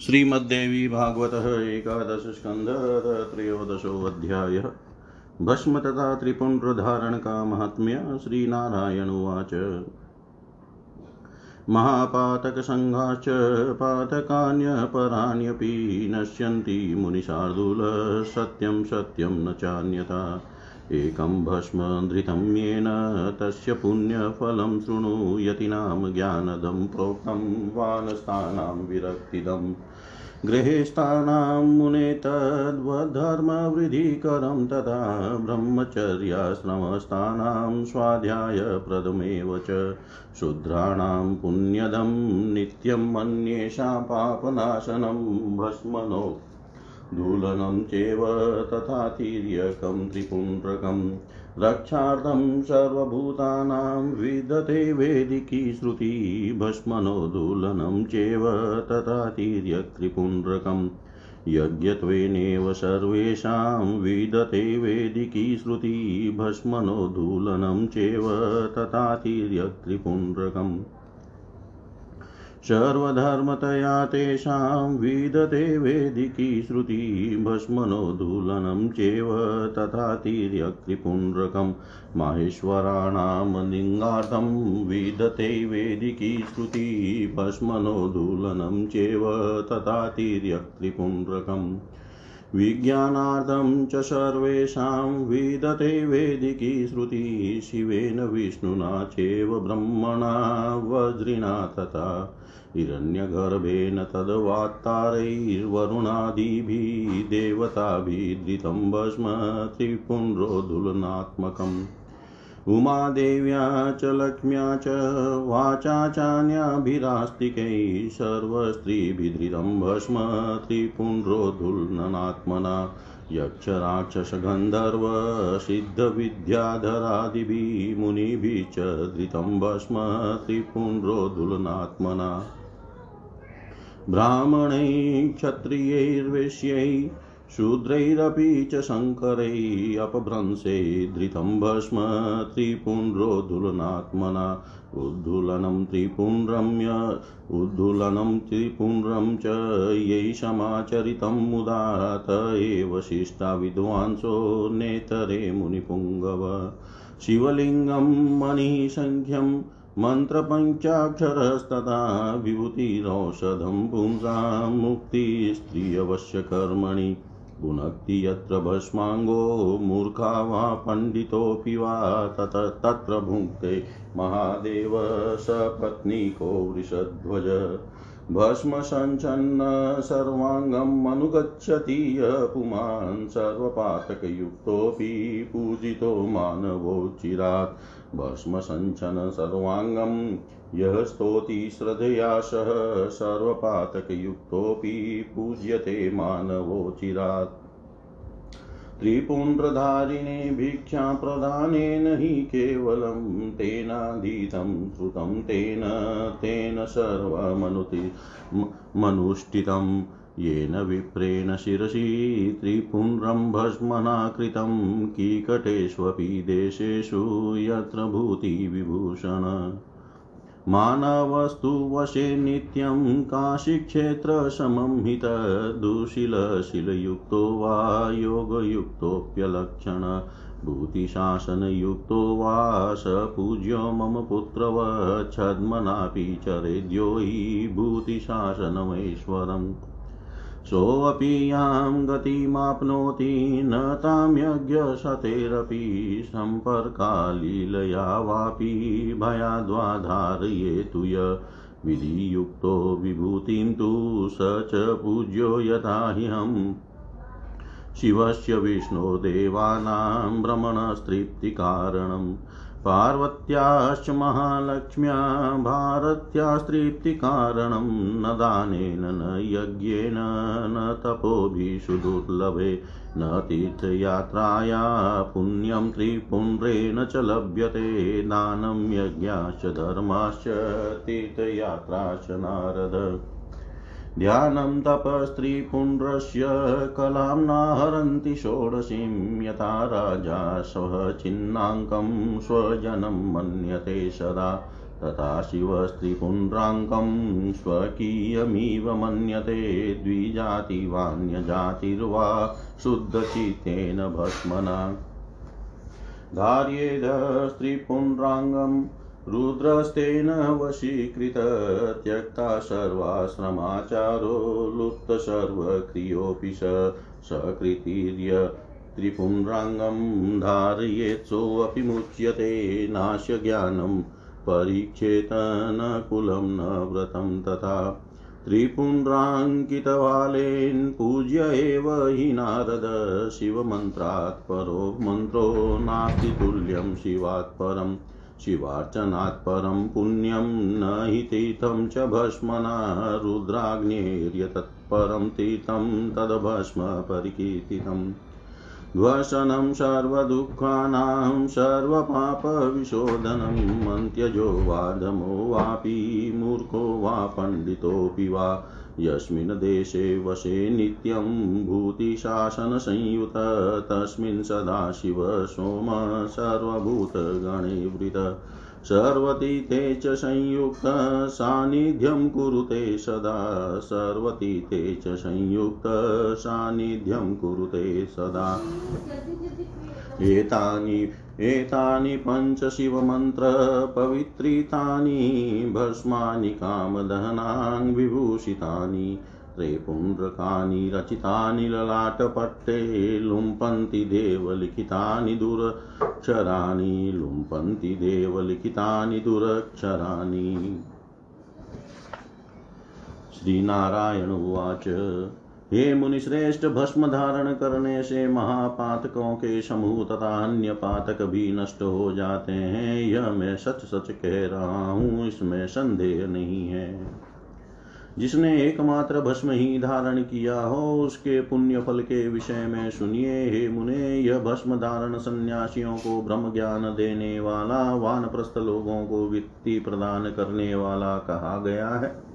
श्रीमद्देवी भागवत एकादश स्कंद त्रयोदशोऽध्याय भस्म तथा त्रिपुण्ड्रधारण का महात्म्य श्रीनारायण उवाच। महापातकसङ्घाश्च पातकान्यपराण्यपि नश्यन्ति मुनिशार्दूल, सत्यं सत्यं न चान्यता। एकं भस्म धृतं येन तस्य पुण्यफलं शृणु यतीनां ज्ञानदं प्रोक्तं वानस्थानां विरक्तिदम् गृहेस्थानां मुने तद्वधर्मवृद्धिकरं तथा ब्रह्मचर्याश्रमस्थानां स्वाध्यायप्रदमेव च। शूद्राणां पुण्यदं नित्यम् अन्येषां पापनाशनं भस्मनो। दूलनं चैव तथा तिर्यकं त्रिपुण्ड्रकम् रक्षार्थं सर्वभूतानां विदते वेदिकी श्रुति भस्मनोदूलनं चैव तथा तिर्यक्त्रिपुण्ड्रकम् यज्ञत्वेनेव सर्वेषां विदते वेदिकी श्रुति भस्मनोदूलनं चैव तथा तिर्यक्त्रिपुण्ड्रकम् सर्वधर्मतया तेषां विदते वेदिकी श्रुति भस्मनोदूलनं चेव तथा तिर्यक्त्रिपुण्ड्रकं माहेश्वराणां लिङ्गार्थं विदते वेदिकी श्रुति भस्मनोदूलनं चेव तथा तिर्यक्त्रिपुण्ड्रकम् विज्ञानार्थं च सर्वेषां विदते वेदिकी श्रुतिः शिवेन विष्णुना चैव ब्रह्मणा वज्रिणा तथा हिरण्यगर्भेण तद्वात्तारैर्वरुणादिभिः देवताभिधृतं भस्म त्रिपुण्ड्रोदुलनात्मकम् उमादेव्या च, लक्ष्म्या च, वाचा चान्याभिरास्तिकैः सर्वस्त्रीभिधृतं भस्म त्रिपुण्ड्रोदुलनात्मना यक्षराक्षसगन्धर्वसिद्धविद्याधरादिभिः मुनिभिः च धृतं भस्म त्रिपुण्ड्रोदुलनात्मना ब्राह्मणैः क्षत्रियैर्वेश्यैः शूद्रैरपि च शङ्करैः अपभ्रंशे धृतं भस्म त्रिपुण्ड्रोद्धुलनात्मना उद्धुलनं त्रिपुण्ड्रम्य, उद्धुलनं त्रिपुण्ड्रं च यै समाचरितं मुदा त एव शिष्टा विद्वांसो नेतरे मुनिपुङ्गव। शिवलिङ्गं मणिसङ्ख्यं, मन्त्रपञ्चाक्षरस्तथा विभूतिरौषधं पुंसां मुक्तिस्त्रियवश्यकर्मणि। पुनक्ति यत्र भस्माङ्गो मूर्खा वा पण्डितोऽपि वा तत तत्र भुङ्क्ते महादेव सपत्नीको वृषध्वज। भस्मसञ्चन्न सर्वाङ्गम् अनुगच्छति य पुमान् सर्वपातकयुक्तोऽपि पूजितो मानवोचिरात् भस्मसञ्चन सर्वाङ्गं यः स्तोति श्रद्धया सह सर्वपातकयुक्तोऽपि पूज्यते मानवोचिरात् त्रिपुण्ड्रधारिणे भिक्षाप्रदानेन हि केवलं तेनाधीतं श्रुतं तेन तेन सर्वमनुति मनुष्ठितम् येन विप्रेण शिरसि त्रिपुण्ड्रं भस्मना कृतं कीकटेष्वपि देशेषु यत्र भूतिविभूषण मानवस्तु वशे नित्यं काशीक्षेत्रशमं हित, दुशीलशीलयुक्तो वा योगयुक्तोऽप्यलक्षण, भूतिशासनयुक्तो वा स पूज्यो मम पुत्रवच्छद्मनापि चरेद्यो हि भूतिशासनमैश्वरम्। सोऽपि यां गतिमाप्नोति न तां यज्ञशतेरपि सम्पर्कालीलया वापि भयाद्वा धारयेतु य विधियुक्तो विभूतिं तु स च पूज्यो यथा ह्यहम् शिवस्य विष्णोदेवानां भ्रमणस्तृप्तिकारणम् पार्वत्याश्च महालक्ष्म्या भारत्यास्तृप्तिकारणं न दानेन, न यज्ञेन, न तपोभिषु दुर्लभे, न तीर्थयात्राया पुण्यं त्रिपुण्ड्रेण च लभ्यते, दानं यज्ञाश्च, धर्माश्च, तीर्थयात्राश्च नारद। ध्यानं तपस्त्रीपुण्ड्रस्य कलां नाहरन्ति षोडशीं, यथा राजा स्वचिन्नाङ्कं स्वजनं मन्यते सदा। तथा शिवस्त्रिपुण्ड्राङ्कं स्वकीयमिव मन्यते। द्विजातिवान्यजातिर्वा शुद्धचित्तेन भस्मना। धार्येदस्त्रिपुण्ड्राङ्गं रुद्रस्तेन वशीकृत, त्यक्ता सर्वाश्रमाचारो लुप्तसर्वक्रियोऽपि स सकृतिर्य त्रिपुण्ड्राङ्गं धारयेत्सोऽपि मुच्यते नाश्य ज्ञानं परीक्षेत न कुलं न व्रतं तथा। त्रिपुण्ड्राङ्कितवालेन् पूज्य एव हि नारद, शिवमन्त्रात् परो मन्त्रो नास्ति तुल्यं शिवात् शिवार्चनात् परं पुण्यं न हि तीर्थं च भस्मना रुद्राग्नेर्यतत्परं तीर्थं तद्भस्म परिकीर्तितम् ध्वसनं सर्वदुःखानां सर्वपापविशोधनं मन्त्यजो वाधमो वापि मूर्खो वा पण्डितोऽपि वा यस्मिन् देशे वशे नित्यं भूतिशासनसंयुत तस्मिन् सदाशिव सोम सर्वभूतगणैवृत सर्वतीते च संयुक्तः सान्निध्यं कुरुते सदा। सर्वतीते च संयुक्तः सान्निध्यं कुरुते सदा। एतानि एतानि पञ्चशिवमन्त्रपवित्रितानि भस्मानि कामदहनान् विभूषितानि। त्रिपुण्ड्रकानि रचितानि ललाटपट्टे, लुम्पन्ति देवलिखितानि दुरक्षराणि, लुम्पन्ति देवलिखितानि दुरक्षराणि। श्रीनारायण उवाच, हे मुनिश्रेष्ठ भस्म धारण करने से महापातकों के समूह तथा अन्य पातक भी नष्ट हो जाते हैं। यह मैं सच सच कह रहा हूँ, इसमें संदेह नहीं है। जिसने एकमात्र भस्म ही धारण किया हो, उसके पुण्य फल के विषय में सुनिए, हे मुने, यह भस्म धारण सन्यासियों को ब्रह्म ज्ञान देने वाला, वानप्रस्थ लोगों को वित्ति प्रदान करने वाला कहा गया है।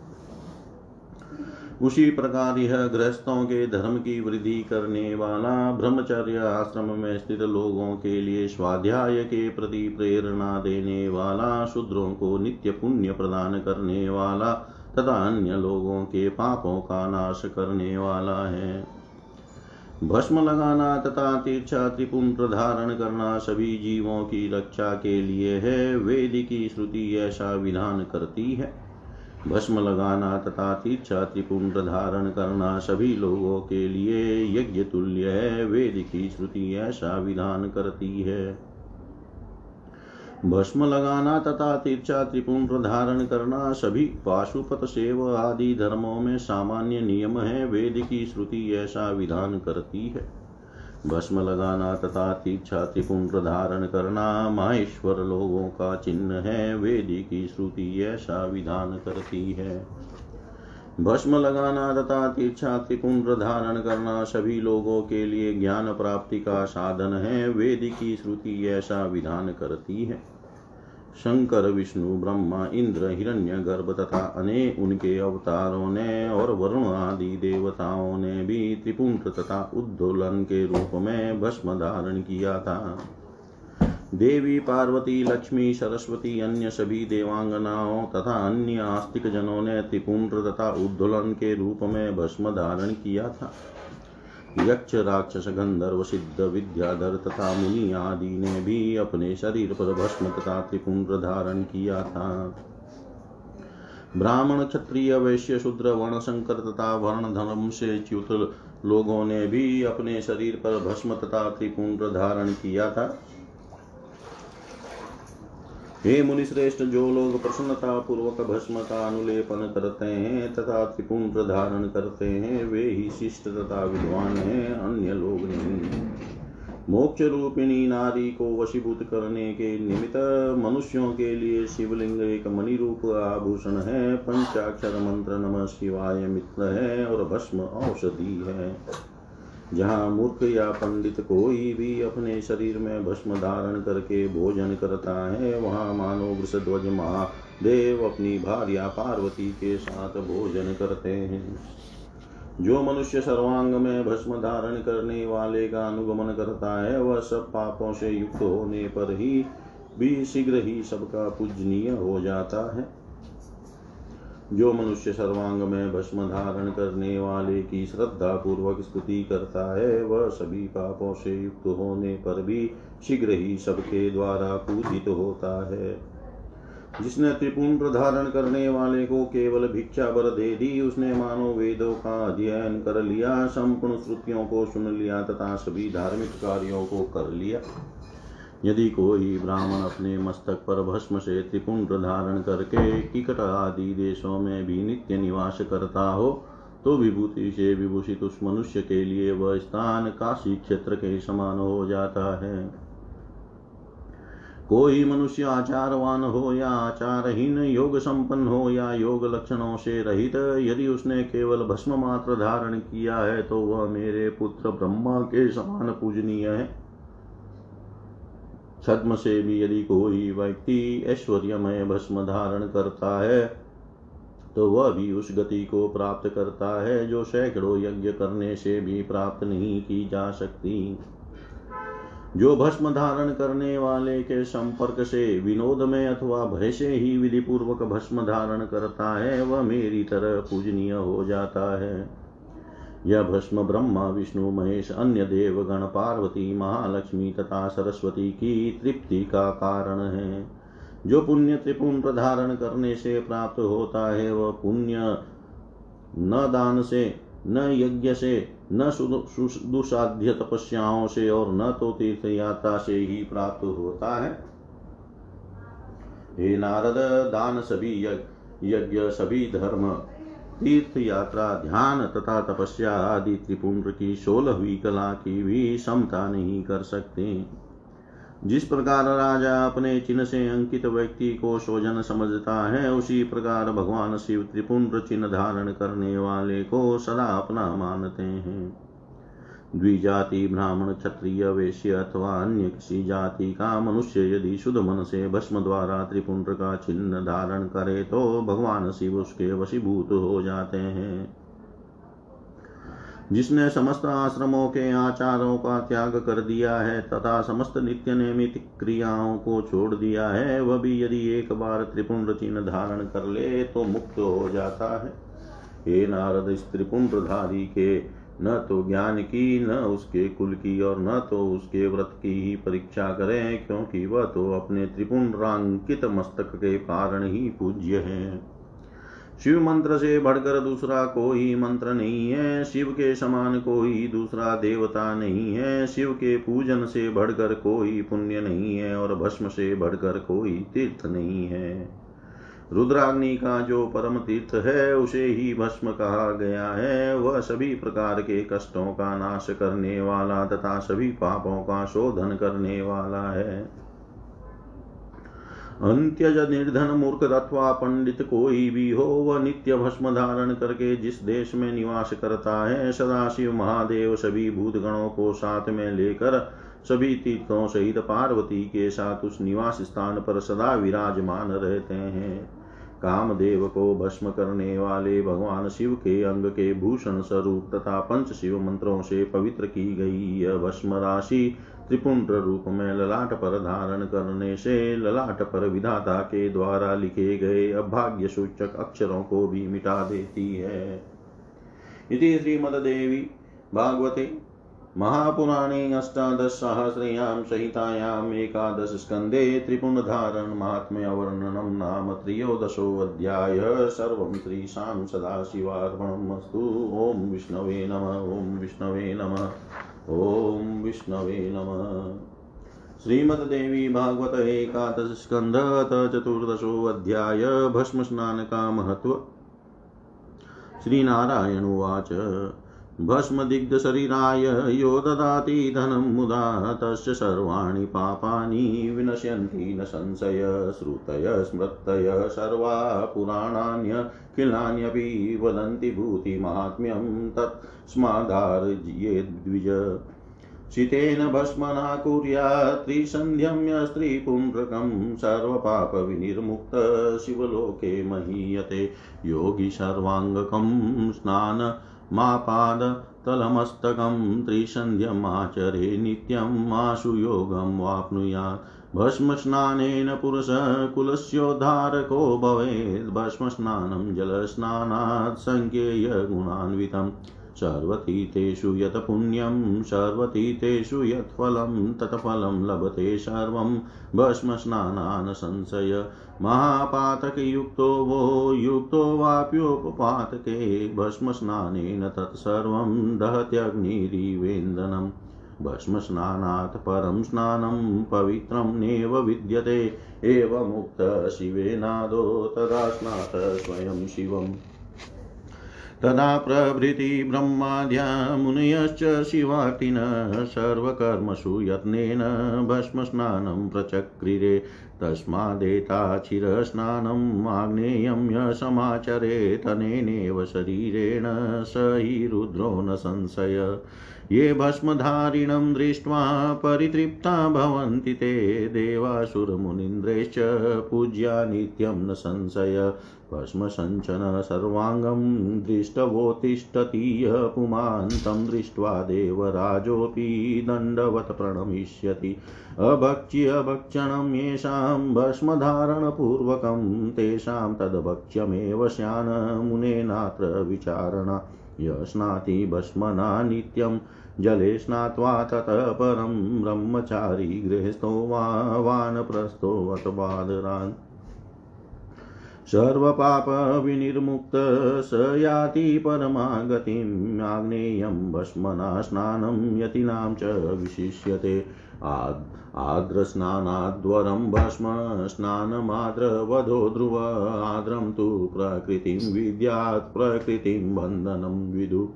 उसी प्रकार यह गृहस्थों के धर्म की वृद्धि करने वाला, ब्रह्मचर्य आश्रम में स्थित लोगों के लिए स्वाध्याय के प्रति प्रेरणा देने वाला, शूद्रों को नित्य पुण्य प्रदान करने वाला तथा अन्य लोगों के पापों का नाश करने वाला है। भस्म लगाना तथा तीर्छा त्रिपुंड धारण करना सभी जीवों की रक्षा के लिए है। वेद की श्रुति ऐसा विधान करती है। भस्म लगाना तथा तीर्छा त्रिपुंड धारण करना सभी लोगों के लिए यज्ञ तुल्य है। वेद की श्रुति ऐसा विधान करती है। भस्म लगाना तथा तीर्चा त्रिपुंड धारण करना सभी पाशुपत सेव आदि धर्मों में सामान्य नियम है। वेद की श्रुति ऐसा विधान करती है। भस्म लगाना तथा तीक्षा त्रिपुंड धारण करना माहेश्वर लोगों का चिन्ह है। वेद की श्रुति ऐसा विधान करती है। भस्म लगाना तथा तीर्छा त्रिपुंड धारण करना, सभी लोगों के लिए ज्ञान प्राप्ति का साधन है। वेद की श्रुति ऐसा विधान करती है। शंकर, विष्णु, ब्रह्मा, इंद्र, हिरण्य, गर्भ तथा अनेक उनके अवतारों ने और वरुण आदि देवताओं ने भी त्रिपुंड तथा उद्धोलन के रूप में भस्म धारण किया था। देवी, पार्वती, लक्ष्मी, सरस्वती, अन्य सभी देवांगनाओं तथा अन्य आस्तिक जनों ने त्रिपुंड तथा उद्धोलन के रूप में भस्म धारण किया था। यक्ष, राक्षस, गंधर्व, सिद्ध, विद्याधर तथा मुनि आदि ने भी अपने शरीर पर भस्म तथा त्रिपुंड धारण किया था। ब्राह्मण, क्षत्रिय, वैश्य, शूद्र वर्ण शंकर तथा वर्ण धर्म से च्युत लोगों ने भी अपने शरीर पर भस्म तथा त्रिपुंड धारण किया था। हे मुनिश्रेष्ठ जो लोग प्रसन्नता पूर्वक भस्म का अनुलेपन करते हैं तथा त्रिपुंड धारण करते हैं, वे ही शिष्ट तथा विद्वान हैं, अन्य लोग नहीं। मोक्ष रूपिणी नारी को वशीभूत करने के निमित्त मनुष्यों के लिए शिवलिंग एक मणि रूप आभूषण है, पंचाक्षर मंत्र नमः शिवाय मित्र है और भस्म औषधि है। जहाँ मूर्ख या पंडित कोई भी अपने शरीर में भस्म धारण करके भोजन करता है, वहाँ मानो वृषध्वज महादेव अपनी भार्या पार्वती के साथ भोजन करते हैं। जो मनुष्य सर्वांग में भस्म धारण करने वाले का अनुगमन करता है, वह सब पापों से युक्त होने पर ही भी शीघ्र ही सबका पूजनीय हो जाता है। जो मनुष्य सर्वांग में भस्म धारण करने वाले की श्रद्धा पूर्वक स्तुति करता है, वह सभी पापों से युक्त होने पर भी शीघ्र ही सबके द्वारा पूजित होता है। जिसने त्रिपुंड धारण करने वाले को केवल भिक्षा बर दे दी, उसने मानो वेदों का अध्ययन कर लिया, संपूर्ण श्रुतियों को सुन लिया, तथा सभी धार्मिक कार्यों को कर लिया। यदि कोई ब्राह्मण अपने मस्तक पर भस्म से त्रिपुंड धारण करके किकट आदि देशों में भी नित्य निवास करता हो तो विभूति से विभूषित उस मनुष्य के लिए वह स्थान काशी क्षेत्र के समान हो जाता है। कोई मनुष्य आचारवान हो या आचारहीन, योग संपन्न हो या योग लक्षणों से रहित, यदि उसने केवल भस्म मात्र धारण किया है तो वह मेरे पुत्र ब्रह्मा के समान पूजनीय है। छद्म से भी यदि कोई व्यक्ति ऐश्वर्यमय भस्म धारण करता है तो वह भी उस गति को प्राप्त करता है जो सैकड़ों यज्ञ करने से भी प्राप्त नहीं की जा सकती। जो भस्म धारण करने वाले के संपर्क से, विनोद में अथवा भय से ही विधि पूर्वक भस्म धारण करता है, वह मेरी तरह पूजनीय हो जाता है। यह भस्म ब्रह्मा, विष्णु, महेश, अन्य देव गण, पार्वती, महालक्ष्मी तथा सरस्वती की तृप्ति का कारण है। जो पुण्य त्रिपुंड धारण करने से प्राप्त होता है, वह पुण्य न दान से, न यज्ञ से, न दुसाध्य तपस्याओं से और न तो तीर्थ यात्रा से ही प्राप्त होता है। हे नारद, दान सभी यज्ञ सभी धर्म तीर्थ यात्रा ध्यान तथा तपस्या आदि त्रिपुंड की सोलहवीं कला की भी क्षमता नहीं कर सकते। जिस प्रकार राजा अपने चिन्ह से अंकित व्यक्ति को सोजन समझता है, उसी प्रकार भगवान शिव त्रिपुंड चिन्ह धारण करने वाले को सदा अपना मानते हैं। द्विजाति ब्राह्मण क्षत्रिय वेश्य अथवा अन्य किसी जाति का मनुष्य यदि शुद्ध मन से भस्म द्वारा त्रिपुंड का चिन्ह धारण करे तो भगवान शिव उसके वशीभूत हो जाते हैं। जिसने समस्त आश्रमों के आचारों का त्याग कर दिया है तथा समस्त नित्य नियमित क्रियाओं को छोड़ दिया है, वह भी यदि एक बार त्रिपुंड चिन्ह धारण कर ले तो मुक्त हो जाता है। हे नारद, इस त्रिपुंडधारी के न तो ज्ञान की, न उसके कुल की, और न तो उसके व्रत की ही परीक्षा करें, क्योंकि वह तो अपने त्रिपुंडांकित मस्तक के कारण ही पूज्य है। शिव मंत्र से बढ़कर दूसरा कोई मंत्र नहीं है, शिव के समान कोई दूसरा देवता नहीं है, शिव के पूजन से बढ़कर कोई पुण्य नहीं है, और भस्म से बढ़कर कोई तीर्थ नहीं है। रुद्राग्नि का जो परम तीर्थ है, उसे ही भस्म कहा गया है। वह सभी प्रकार के कष्टों का नाश करने वाला तथा सभी पापों का शोधन करने वाला है। अंत्यज निर्धन मूर्ख अथवा पंडित कोई भी हो, वह नित्य भस्म धारण करके जिस देश में निवास करता है, सदाशिव महादेव सभी भूतगणों को साथ में लेकर सभी तीर्थों सहित पार्वती के साथ उस निवास स्थान पर सदा विराजमान रहते हैं। कामदेव को भस्म करने वाले भगवान शिव के अंग के भूषण स्वरूप तथा पंच शिव मंत्रों से पवित्र की गई यह भस्म राशि त्रिपुंड रूप में ललाट पर धारण करने से ललाट पर विधाता के द्वारा लिखे गए अभाग्य सूचक अक्षरों को भी मिटा देती है। इति श्रीमद्देवी भागवते महापुराणे अष्टादशसहस्रयां संहितायाम् एकादशस्कन्धे त्रिपुण्डधारणमाहात्म्यवर्णनं नाम त्रयोदशोऽध्याय सर्वं श्रीशां सदाशिवार्पणम् अस्तु ॐ विष्णवे नम, ॐ विष्णवे नम, ॐ विष्णवे नमः। श्रीमद्देवी भागवत एकादश स्कंध चतुर्दशोऽध्याय भस्म स्नान का महत्व श्रीनारायण उवाच। भस्मदिग्धशरीराय यो ददाति धनं मुदा तस्य सर्वाणि पापानि विनश्यन्ति न संशय, श्रुतय, स्मृतय, सर्वा पुराणान्यखिलान्यपि वदन्ति भूतिमाहात्म्यं तत्स्मादार्ये द्विज शितेन भस्मना कुर्यात् त्रिसन्ध्यम्य स्त्रीपुण्ड्रकं सर्वपापविनिर्मुक्त शिवलोके महीयते। योगी सर्वाङ्गकं स्नान मापादतलमस्तकं त्रिसन्ध्यमाचरे नित्यम् आशु योगं वाप्नुयात्। भस्मस्नानेन पुरुषकुलस्योद्धारको भवेत् भस्मस्नानं जलस्नानात् सङ्ख्येयगुणान्वितम् सर्वतीतेषु यत् पुण्यं सर्वतीतेषु यत् फलं तत्फलं लभते सर्वं भस्मस्नानान् संशय महापातकयुक्तो वो, युक्तो वाप्योपपातके, भस्मस्नानेन तत्सर्वं दहत्यग्निरिवेन्दनम् भस्मस्नानात् परं स्नानं पवित्रं नैव विद्यते, एवमुक्त शिवेनादो तदा स्नात स्वयं शिवम्। तदा प्रभृति ब्रह्माद्या मुनयश्च शिवार्तिनः सर्वकर्मसु यत्नेन भस्मस्नानं प्रचक्रिरे तस्मादेताचिरस्नानम् आग्नेयं य समाचरेतनेनेव शरीरेण स हि रुद्रो न संशय। ये भस्मधारिणं दृष्ट्वा परितृप्ता भवन्ति ते। देवासुरमुनीन्द्रैश्च पूज्या नित्यं न संशय। भस्मसञ्चन सर्वाङ्गं दृष्टवोत्तिष्ठति यः पुमान्तं दृष्ट्वा देवराजोऽपि दण्डवत् प्रणमिष्यति। अभक्ष्य भक्षणं येषां भस्मधारणपूर्वकं तेषां तद्भक्ष्यमेव स्यान् मुनेनात्र विचारणा। य भस्मना नित्यं, जले स्नात्वा ततः परं ब्रह्मचारी गृहस्थो वा, वानप्रस्थो अथवादरान्। सर्वपापविनिर्मुक्त स याति परमागतिम् आग्नेयं भस्मना स्नानं यतीनां च विशिष्यते। आर्द्रस्नानाद्वरं भस्म स्नानमाद्रवधो ध्रुव आर्द्रं तु प्रकृतिं विद्यात् प्रकृतिं बन्धनं विदु।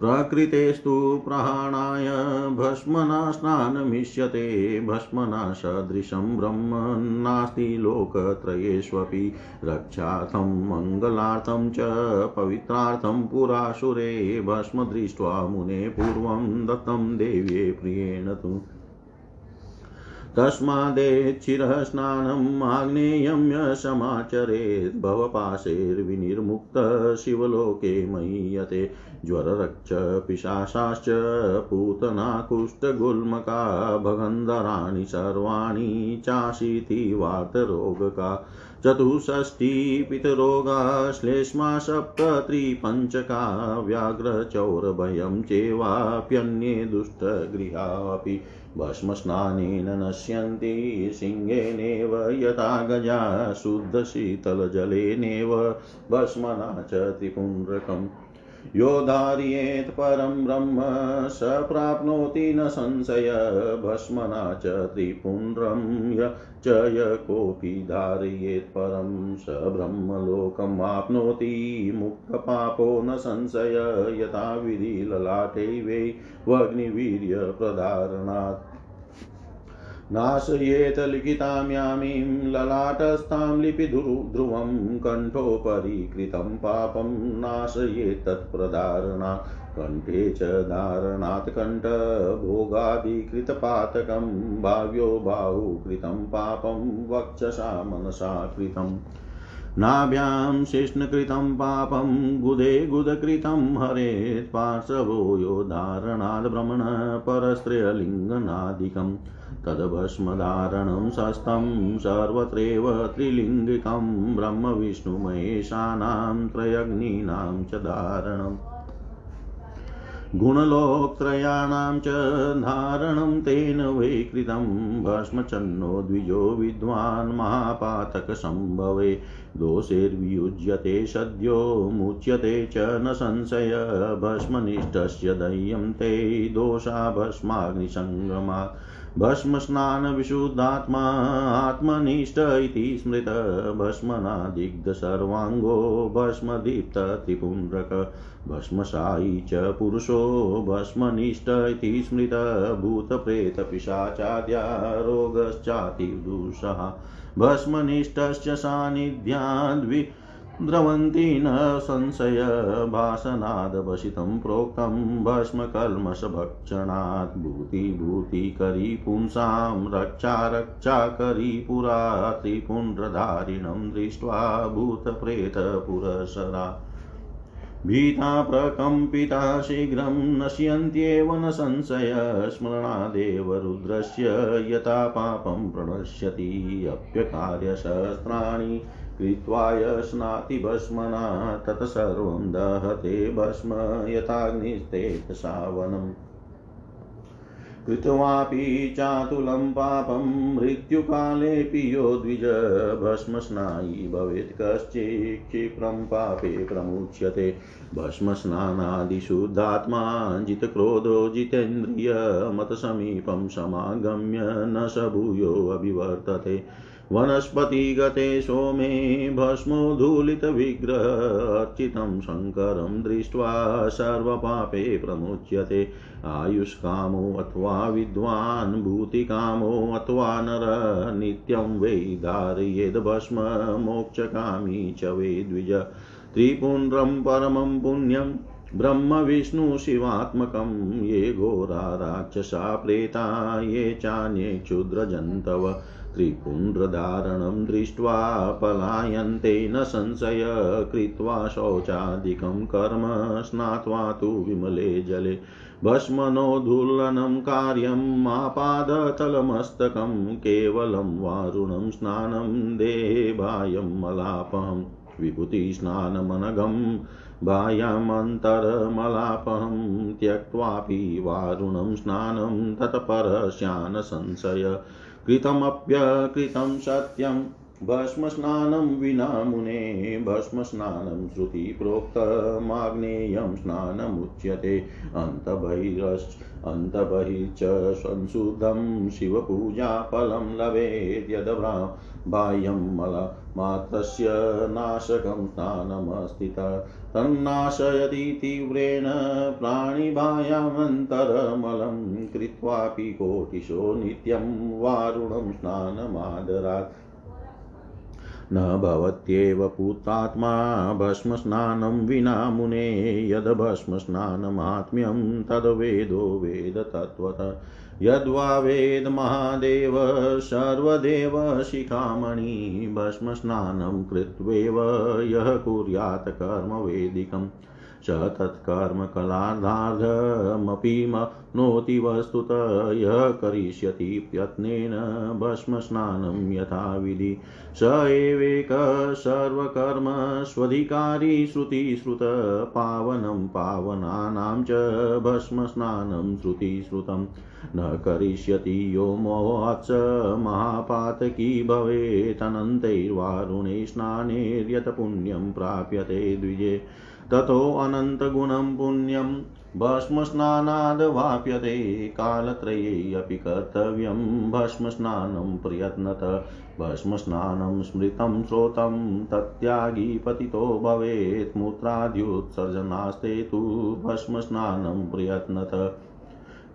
प्रकृतेस्तु प्रहाणाय भस्मना स्नानमिष्यते भस्मना सदृशं ब्रह्म नास्ति लोकत्रयेष्वपि। रक्षार्थं मङ्गलार्थं च पवित्रार्थं पुरासुरे, भस्म दृष्ट्वा मुने पूर्वं दत्तं देव्ये प्रियेण तु। तस्मादेच्छिरः स्नानम् आग्नेयं य समाचरेत् भवपाशैर्विनिर्मुक्तः शिवलोके महीयते ज्वररक्ष पिशाशाश्च पूतना कुष्ठगुल्मका भगन्धराणि सर्वाणि चाशीति वातरोगका चतुष्षष्टिपितरोगा श्लेष्मा सप्तत्रिपञ्चका व्याघ्रचौरभयं चेवाप्यन्ये दुष्टगृहापि भस्मस्नानेन नश्यन्ति, सिंहेनेव यथा गजा शुद्धशीतलजलेनेव भस्मना च त्रिपुण्ड्रकम्। यो धार्येत् परं ब्रह्म स प्राप्नोति न संशय, भस्मना च त्रिपुण्ड्रं य च य कोऽपि धारयेत् परं स मुक्तपापो न संशय यथा विधि ललाटे वै वग्निवीर्यप्रधारणात् नाशयेत लिखितां यामीं ललाटस्थां लिपिध्रुवं कण्ठोपरि कृतं पापं नाशयेत् तत्प्रधारणा कण्ठे च धारणात् कण्ठभोगादिकृतपातकं, भाव्यो बाहुकृतं पापं, वक्षसा मनसा कृतम्। नाभ्यां शिष्णकृतं पापं गुदे गुदकृतं हरेत् पार्श्वो यो धारणाद् भ्रमण परस्त्रियलिङ्गनादिकम्। तद्भस्मधारणं शस्तं सर्वत्रैव त्रिलिङ्गिकं ब्रह्मविष्णुमहेशानां त्रयग्नीनां च धारणम् गुणलोकत्रयाणां च धारणं तेन वै कृतं भस्मचन्नो द्विजो विद्वान् महापातकसम्भवे। दोषैर्वियुज्यते सद्यो, मुच्यते च न संशय। भस्मनिष्ठस्य दह्यं ते दोषा भस्माग्निसङ्गमात् भस्मस्नानविशुद्धात्मा आत्मनिष्ठ इति स्मृत। भस्मना दिग्धसर्वाङ्गो भस्मदीप्तत्रिपुण्ड्रक भस्मशायी च पुरुषो भस्मनिष्ठ इति स्मृत। भूतप्रेतपिशाचाद्या रोगश्चातिदुषः। भस्मनिष्ठश्च सान्निध्याद्वि द्रवन्ति न संशय भाषणादवसितं प्रोक्तं भस्मकल्मषभक्षणात् भूतिभूतिकरी पुंसां रक्षा रक्षाकरी पुरा त्रिपुण्ड्रधारिणं दृष्ट्वा भूतप्रेतपुरसरा। भीता प्रकम्पिता शीघ्रं नश्यन्त्येव न संशय, स्मरणादेव रुद्रस्य यथा पापं प्रणश्यति, अप्यकार्यशस्त्राणि कृत्वाय स्नाति भस्मना तत्सर्वं दहते भस्म, यथाग्निस्तेजसावनम्। कृत्वापि चातुलं पापं, मृत्युकालेऽपि यो द्विज, भस्मस्नायी भवेत् कश्चित् पापे प्रमुच्यते। भस्मस्नानादिशुद्धात्मा जितक्रोधो जितेन्द्रियमतसमीपं समागम्य न स भूयोऽभिवर्तते वनस्पतिगते सोमे भस्मोद्धूलितविग्रह अर्चितं शङ्करं दृष्ट्वा सर्वपापे प्रमुच्यते। आयुष्कामो अथवा विद्वान्, भूतिकामो अथवा नर, नित्यं वै धारयेद्भस्म मोक्षकामी च वै द्विज। त्रिपुण्ड्रं परमं पुण्यं ब्रह्मविष्णुशिवात्मकं ये घोरा, राक्षसा, प्रेता, ये चान्ये क्षुद्रजन्तव। त्रिपुण्ड्रधारणं दृष्ट्वा पलायन्ते न संशय, कृत्वा शौचादिकं कर्म स्नात्वा तु विमले जले। भस्मनोद्धूलनं कार्यम् आपादतलमस्तकं केवलं वारुणं स्नानं देहायं मलापहं, विभूतिस्नानमनघं बाह्यमन्तरमलापहं त्यक्त्वापि वारुणं स्नानं तत्परस्यान् संशय कृतमप्यकृतं सत्यं भस्मस्नानं विना मुने, भस्मस्नानं श्रुतिप्रोक्तमाग्नेयं स्नानमुच्यते। अन्तबहिरश्च अन्तबहिश्च संशुद्धं शिवपूजाफलं लभेत् यद्भ्रा बाह्यं मलमात्रस्य नाशकं स्नानमस्थित। तन्नाशयति तीव्रेण प्राणिबाह्यामन्तरमलं कृत्वापि कोटिशो नित्यं वारुणं स्नानमादरात्। न भवत्येव पूतात्मा भस्मस्नानं विना मुने यद्भस्मस्नानमात्म्यं तद्वेदो वेद तत्व यद्वा वेद महादेव सर्वदेव शिखामणि भस्मस्नानं कृत्वेव यः कुर्यात् कर्मवेदिकम्। स तत्कर्मकलार्धार्थमपि नोति वस्तुत यः करिष्यतीप्यत्नेन भस्मस्नानं यथाविधि। स एवेक सर्वकर्म स्वधिकारी श्रुतिश्रुतपावनं पावनानां च भस्मस्नानं श्रुतिश्रुतं न करिष्यति यो मोहात्स महापातकी भवेदनन्तैर्वारुणे स्नानेर्यत पुण्यं प्राप्यते द्विजे। ततोऽनन्तगुणं पुण्यं भस्मस्नानाद्वाप्यते कालत्रयेऽपि कर्तव्यं भस्मस्नानं प्रयत्नत। भस्मस्नानं स्मृतं श्रोतं तत्यागी पतितो भवेत् मूत्राद्युत्सर्जनास्ते तु भस्मस्नानं प्रयत्नत।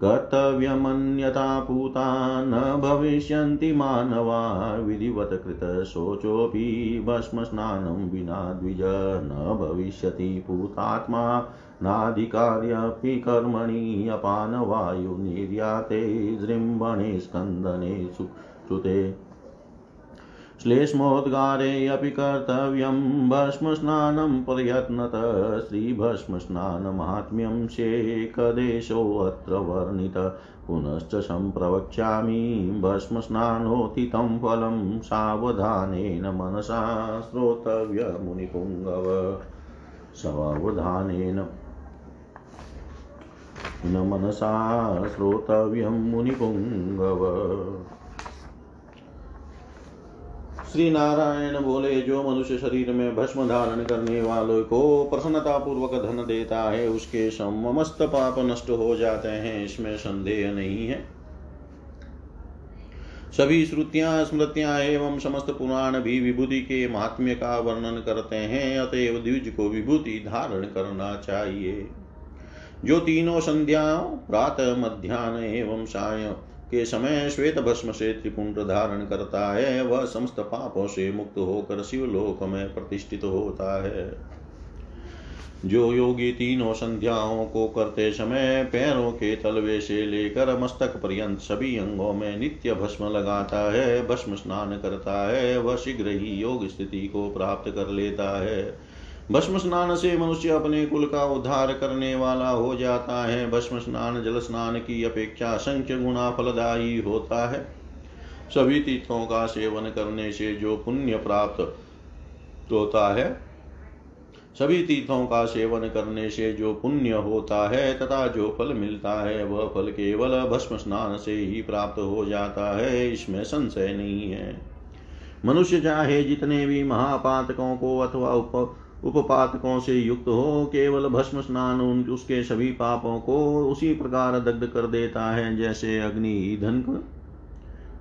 कर्तव्यमन्यथा पूता न भविष्यन्ति मानवा विधिवत् कृतशोचोऽपि भस्मस्नानं विना द्विज न भविष्यति पूतात्मा नाधिकार्यपि कर्मणि अपानवायुनिर्याते जृम्भणे स्कन्दने सुते श्लेष्मोद्गारे अपि कर्तव्यं भस्मस्नानं प्रयत्नत श्रीभस्मस्नानमाहात्म्यं शेकदेशोऽत्र वर्णित। पुनश्च सम्प्रवक्ष्यामि भस्मस्नानोतितं फलं सावधानेन मनसा श्रोतव्यमुनिपुङ्गव। सावधानेन न मनसा श्रोतव्यं मुनिपुङ्गव। श्री नारायण बोले, जो मनुष्य शरीर में भस्म धारण करने वालों को प्रसन्नता पूर्वक धन देता है, उसके समस्त पाप नष्ट हो जाते हैं, इसमें संदेह नहीं है। सभी श्रुतियाँ, स्मृतियाँ एवं समस्त पुराण भी विभूति के महात्म्य का वर्णन करते हैं, अतएव द्विज को विभूति धारण करना चाहिए। जो तीनों संध्याओं प्रातः मध्यान्ह एवं साय के समय श्वेत भस्म से त्रिपुंड धारण करता है, वह समस्त पापों से मुक्त होकर शिवलोक में प्रतिष्ठित होता है। जो योगी तीनों संध्याओं को करते समय पैरों के तलवे से लेकर मस्तक पर्यंत सभी अंगों में नित्य भस्म लगाता है, भस्म स्नान करता है, वह शीघ्र ही योग स्थिति को प्राप्त कर लेता है। भस्म स्नान से मनुष्य अपने कुल का उद्धार करने वाला हो जाता है। भस्म स्नान जल स्नान की अपेक्षा असंख्य गुणा फलदायी होता है। सभी तीर्थों का सेवन करने से जो पुण्य प्राप्त होता है, सभी तीर्थों का सेवन करने से जो पुण्य होता है तथा जो फल मिलता है, वह फल केवल भस्म स्नान से ही प्राप्त हो जाता है, इसमें संशय नहीं है। मनुष्य चाहे जितने भी महापातकों को अथवा उप उपपातकों से युक्त हो, केवल भस्म स्नान उसके सभी पापों को उसी प्रकार दग्ध कर देता है, जैसे अग्नि ईंधन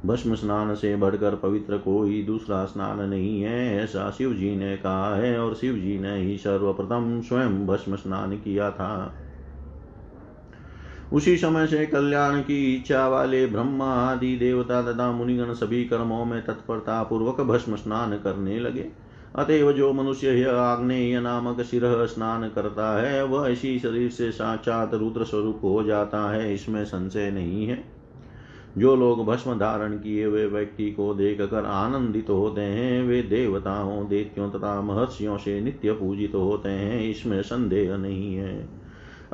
भस्म स्नान से बढ़कर पवित्र कोई दूसरा स्नान नहीं है, ऐसा शिव जी ने कहा है, और शिव जी ने ही सर्वप्रथम स्वयं भस्म स्नान किया था। उसी समय से कल्याण की इच्छा वाले ब्रह्मा, आदि देवता तथा मुनिगण सभी कर्मों में तत्परता पूर्वक भस्म स्नान करने लगे। अतएव जो मनुष्य यह आग्नेय नामक सिरह स्नान करता है, वह इसी शरीर से साक्षात रुद्र स्वरूप हो जाता है, इसमें संशय नहीं है। जो लोग भस्म धारण किए हुए व्यक्ति को देख कर आनंदित तो होते हैं, वे देवताओं, देत्यों तथा महर्षियों से नित्य पूजित तो होते हैं, इसमें संदेह नहीं है।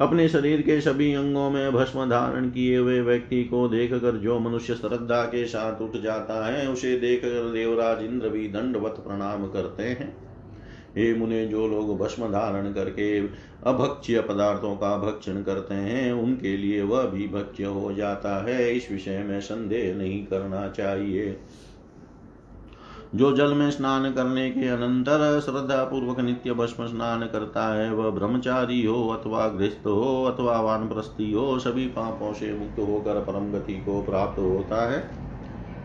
अपने शरीर के सभी अंगों में भस्म धारण किए हुए व्यक्ति को देख कर जो मनुष्य श्रद्धा के साथ उठ जाता है, उसे देख कर देवराज इंद्र भी दंडवत प्रणाम करते हैं। हे मुने, जो लोग भस्म धारण करके अभक्ष्य पदार्थों का भक्षण करते हैं, उनके लिए वह भी भक्ष्य हो जाता है। इस विषय में संदेह नहीं करना चाहिए। जो जल में स्नान करने के अनंतर श्रद्धा पूर्वक नित्य भस्म स्नान करता है वह ब्रह्मचारी हो अथवा गृहस्थ हो अथवा वानप्रस्थी हो सभी पापों से मुक्त होकर परम गति को प्राप्त होता है।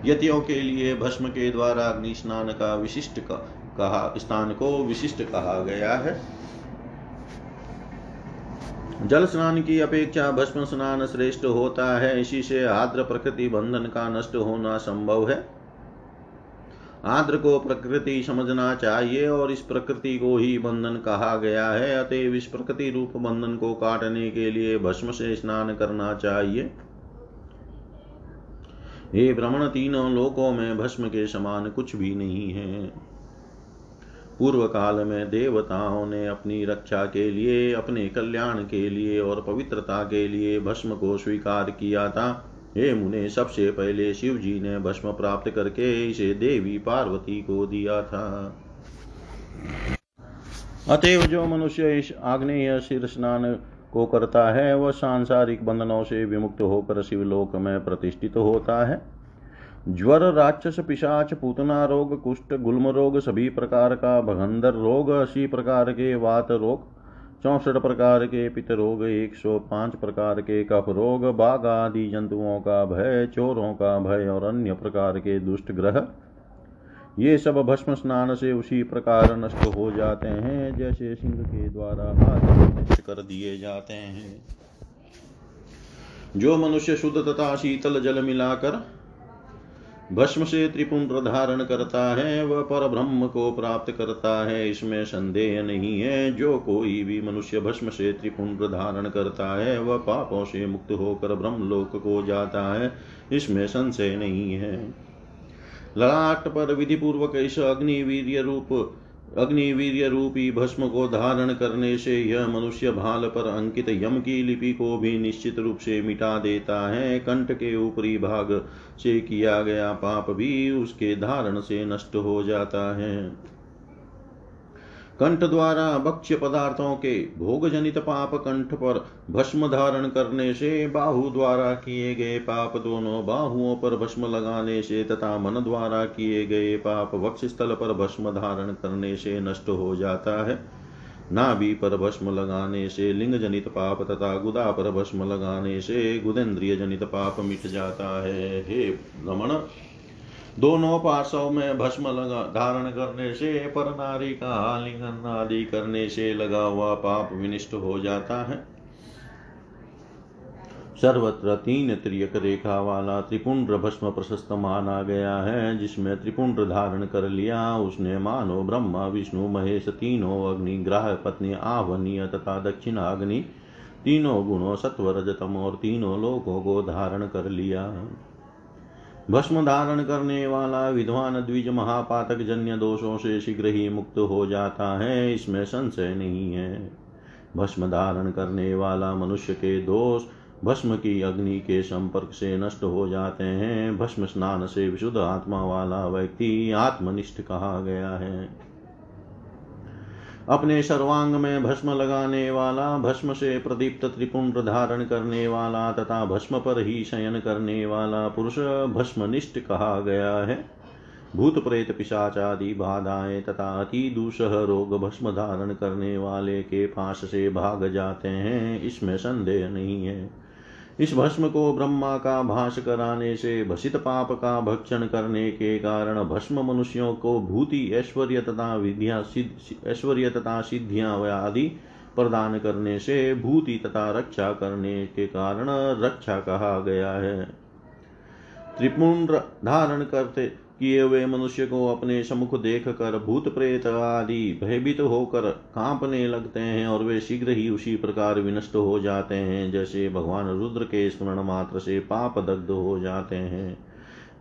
यतियों के लिए भस्म के द्वारा अग्नि स्नान का विशिष्ट का, कहा स्थान को विशिष्ट कहा गया है। जल स्नान की अपेक्षा भस्म स्नान श्रेष्ठ होता है इसी से आद्र प्रकृति बंधन का नष्ट होना संभव है। आद्र को प्रकृति समझना चाहिए और इस प्रकृति को ही बंधन कहा गया है। अतएव इस प्रकृति रूप बंधन को काटने के लिए भस्म से स्नान करना चाहिए। हे भ्रमण तीनों लोकों में भस्म के समान कुछ भी नहीं है। पूर्व काल में देवताओं ने अपनी रक्षा के लिए, अपने कल्याण के लिए और पवित्रता के लिए भस्म को स्वीकार किया था। हे मुने, सबसे पहले शिव जी ने भस्म प्राप्त करके इसे देवी पार्वती को दिया था। अतएव जो मनुष्य इस आग्नेय शिर स्नान को करता है, वह सांसारिक बंधनों से विमुक्त होकर शिवलोक में प्रतिष्ठित होता है। ज्वर, राक्षस, पिशाच, पूतना रोग, कुष्ठ, गुल्म रोग, सभी प्रकार का भगंदर रोग अस्सी प्रकार के वात रोग चौसठ प्रकार के पित रोग, एक सौ पाँच प्रकार के कफ रोग, बाघ आदि जंतुओं का भय, चोरों का भय और अन्य प्रकार के दुष्ट ग्रह। ये सब भस्म स्नान से उसी प्रकार नष्ट हो जाते हैं, जैसे सिंह के द्वारा हाथ नष्ट कर दिए जाते हैं। जो मनुष्य शुद्ध तथा शीतल जल मिलाकर भस्म से त्रिपुंड धारण करता है, वह पर ब्रह्म को प्राप्त करता है। इसमें संदेह नहीं है, जो कोई भी मनुष्य भस्म से त्रिपुंड धारण करता है, वह पापों से मुक्त होकर ब्रह्म लोक को जाता है। इसमें संशय नहीं है। ललाट पर विधि पूर्वक इस अग्निवीर्य रूप अग्निवीर्य रूपी भस्म को धारण करने से यह मनुष्य भाल पर अंकित यम की लिपि को भी निश्चित रूप से मिटा देता है। कंठ के ऊपरी भाग से किया गया पाप भी उसके धारण से नष्ट हो जाता है। कंठ द्वारा भक्ष्य पदार्थों के भोग जनित पाप कंठ पर भस्म धारण करने से बाहु द्वारा किए गए पाप दोनों बाहुओं पर भस्म लगाने से तथा मन द्वारा किए गए पाप वक्ष स्थल पर भस्म धारण करने से नष्ट हो जाता है। नाभि पर भस्म लगाने से लिंग जनित पाप तथा गुदा पर भस्म लगाने से गुदेन्द्रिय जनित पाप मिट जाता है। हे रमण दोनों पार्श्व में भस्म लगा, धारण करने से पर नारी का आलिंगन आदि करने से लगा हुआ पाप विनिष्ट हो जाता है। सर्वत्र तीन त्रियक रेखा वाला त्रिपुंड भस्म प्रशस्त माना गया है, जिसमें त्रिपुंड धारण कर लिया। उसने मानो, ब्रह्मा, विष्णु, महेश, तीनों अग्नि, ग्राह, पत्नी, आवनीय तथा दक्षिण अग्नि तीनों गुणों सत्व रजतम और तीनों लोकों को धारण कर लिया। भस्म धारण करने वाला विद्वान द्विज महापातक जन्य दोषों से शीघ्र ही मुक्त हो जाता है, इसमें संशय नहीं है। भस्म धारण करने वाला मनुष्य के दोष भस्म की अग्नि के संपर्क से नष्ट हो जाते हैं। भस्म स्नान से विशुद्ध आत्मा वाला व्यक्ति आत्मनिष्ठ कहा गया है। अपने सर्वांग में भस्म लगाने वाला, भस्म से प्रदीप्त त्रिपुंड धारण करने वाला तथा भस्म पर ही शयन करने वाला पुरुष भस्मनिष्ठ कहा गया है। भूत प्रेत पिशाच आदि बाधाएँ तथा अति दूसह रोग भस्म धारण करने वाले के पास से भाग जाते हैं, इसमें संदेह नहीं है। इस भस्म को ब्रह्मा का भाष कराने से भसित पाप का भक्षण करने के कारण भस्म मनुष्यों को भूति, ऐश्वर्य तथा विद्या ऐश्वर्य तथा सिद्धियाँ आदि प्रदान करने से भूति तथा रक्षा करने के कारण रक्षा कहा गया है। त्रिपुंड धारण करते किए हुए मनुष्य को अपने सम्मुख देख कर भूत प्रेत आदि भयभीत होकर कांपने लगते हैं और वे शीघ्र ही उसी प्रकार विनष्ट हो जाते हैं, जैसे भगवान रुद्र के स्मरण मात्र से पाप दग्ध हो जाते हैं।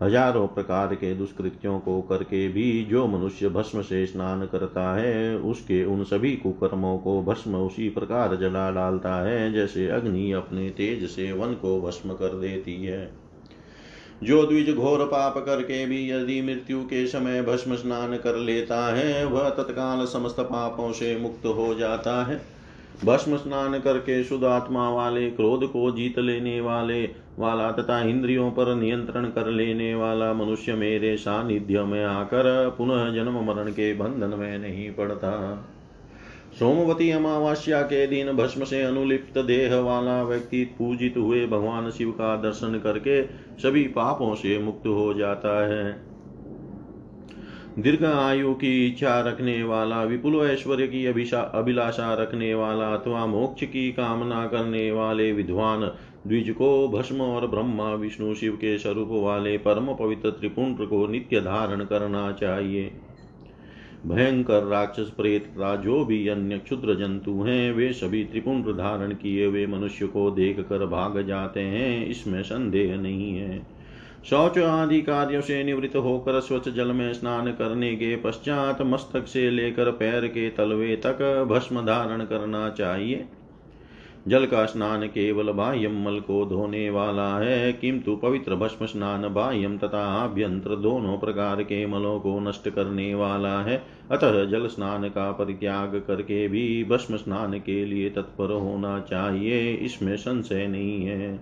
हज़ारों प्रकार के दुष्कृत्यों को करके भी जो मनुष्य भस्म से स्नान करता है, उसके उन सभी कुकर्मों को भस्म उसी प्रकार जला डालता है, जैसे अग्नि अपने तेज से वन को भस्म कर देती है। जो द्विज घोर पाप करके भी यदि मृत्यु के समय भस्म स्नान कर लेता है, वह तत्काल समस्त पापों से मुक्त हो जाता है। भस्म स्नान करके शुद्ध आत्मा वाले, क्रोध को जीत लेने वाले वाला तथा इंद्रियों पर नियंत्रण कर लेने वाला मनुष्य मेरे सानिध्य में आकर पुनः जन्म मरण के बंधन में नहीं पड़ता। सोमवती अमावस्या के दिन भस्म से अनुलिप्त देह वाला व्यक्ति पूजित हुए भगवान शिव का दर्शन करके सभी पापों से मुक्त हो जाता है। दीर्घ आयु की इच्छा रखने वाला, विपुल ऐश्वर्य की अभिलाषा रखने वाला, अथवा मोक्ष की कामना करने वाले विद्वान द्विज को भस्म और ब्रह्मा विष्णु शिव के स्वरूप वाले परम पवित्र त्रिपुंड को नित्य धारण करना चाहिए। भयंकर राक्षस प्रेत तथा जो भी अन्य क्षुद्र जंतु हैं। वे सभी त्रिपुंड धारण किए हुए मनुष्य को देख कर भाग जाते हैं। इसमें संदेह नहीं है। शौच आदि कार्यों से निवृत्त होकर स्वच्छ जल में स्नान करने के पश्चात मस्तक से लेकर पैर के तलवे तक भस्म धारण करना चाहिए। जल का स्नान केवल बाह्यम मल को धोने वाला है, किंतु पवित्र भस्म स्नान बाह्यम तथा आभ्यंतर दोनों प्रकार के मलों को नष्ट करने वाला है। अतः जल स्नान का परित्याग करके भी भस्म स्नान के लिए तत्पर होना चाहिए, इसमें संशय नहीं है।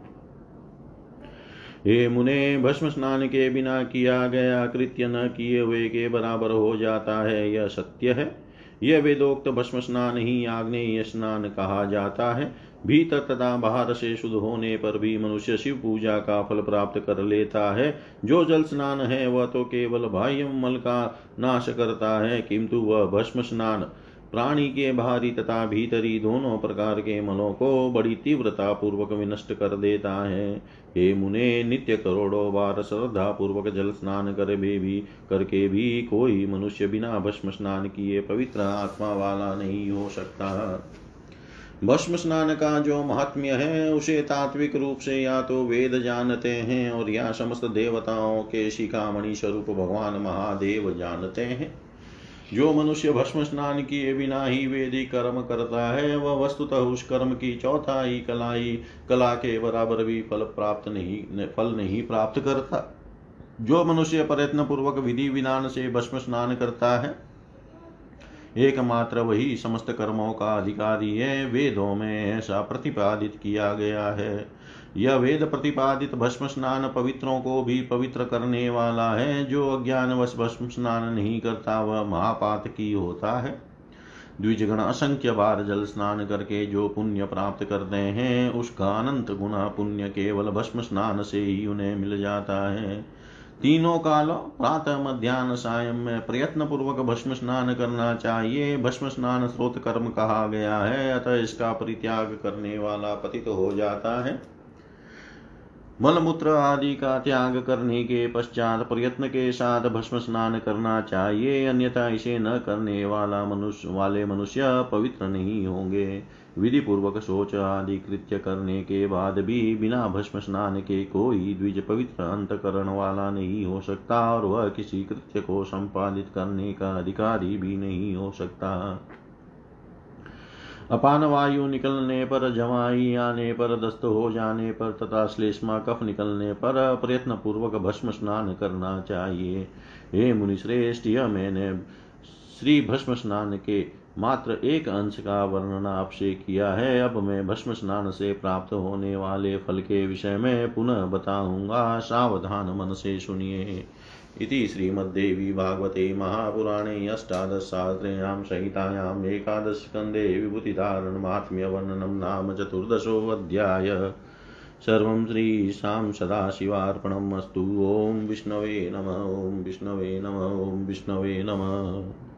हे मुने, भस्म स्नान के बिना किया गया कृत्य न किए हुए के बराबर हो जाता है, यह सत्य है। यह वेदोक्त भस्म स्नान ही आग्नेय स्नान कहा जाता है। भीतर तथा बाहर से शुद्ध होने पर भी मनुष्य शिव पूजा का फल प्राप्त कर लेता है। जो जल स्नान है वह तो केवल बाह्य मल का नाश करता है किंतु वह भस्म स्नान प्राणी के बाहरी तथा भीतरी दोनों प्रकार के मलों को बड़ी तीव्रता पूर्वक विनष्ट कर देता है। हे मुने नित्य करोड़ों बार श्रद्धा पूर्वक जल स्नान कर भी, करके भी कोई मनुष्य बिना भस्म स्नान किए पवित्र आत्मा वाला नहीं हो सकता। भस्म स्नान का जो महात्म्य है उसे तात्विक रूप से या तो वेद जानते हैं और या समस्त देवताओं के शिखामणि स्वरूप भगवान महादेव जानते हैं। जो मनुष्य भस्म स्नान किए बिना ही वेदी कर्म करता है, वह वस्तुतः उस कर्म की चौथाई कलाई, कला के बराबर भी फल प्राप्त नहीं फल नहीं प्राप्त करता। जो मनुष्य प्रयत्न पूर्वक विधि विधान से भस्म स्नान करता है एकमात्र वही समस्त कर्मों का अधिकारी है, वेदों में ऐसा प्रतिपादित किया गया है। यह वेद प्रतिपादित भस्म स्नान पवित्रों को भी पवित्र करने वाला है, जो अज्ञानवश भस्म स्नान नहीं करता, वह महापात की होता है। द्विजगण असंख्य बार जल स्नान करके जो पुण्य प्राप्त करते हैं, उसका अनंत गुना पुण्य केवल भस्म स्नान से ही उन्हें मिल जाता है। तीनों कालों, प्रातः मध्यान्ह सायं में प्रयत्न पूर्वक भस्म स्नान करना चाहिए। भस्म स्नान स्रोत कर्म कहा गया है, अतः इसका परित्याग करने वाला पतित तो हो जाता है। मलमूत्र आदि का त्याग करने के पश्चात प्रयत्न के साथ भस्म स्नान करना चाहिए। अन्यथा इसे न करने वाला मनुष्य, वाले मनुष्य पवित्र नहीं होंगे। विधि पूर्वक शोच आदि कृत्य करने के बाद भी बिना भस्म स्नान के कोई द्विज पवित्र अंतकरण वाला नहीं हो सकता और वह किसी कृत्य को संपादित करने का अधिकारी भी नहीं हो सकता। अपान वायु निकलने पर, जवाई आने पर, दस्त हो जाने पर तथा श्लेष्मा कफ निकलने पर प्रयत्न पूर्वक भस्म स्नान करना चाहिए। हे मुनिश्रेष्ठ, यह मैंने श्री भस्म स्नान के मात्र एक अंश का वर्णन आपसे किया है। अब मैं भस्म स्नान से प्राप्त होने वाले फल के विषय में पुनः बताऊँगा। सावधान मन से सुनिए। इति श्रीमद्देवी भागवते महापुराणे अष्टादशसाहस्रयां संहितायाम् एकादशस्कन्धे विभूतिधारणमात्म्यवर्णनं नाम चतुर्दशोऽध्याय। सर्वं श्रीशां सदाशिवार्पणम् अस्तु। ॐ विष्णवे नम, ॐ विष्णवे नम, ॐ विष्णवे नमः।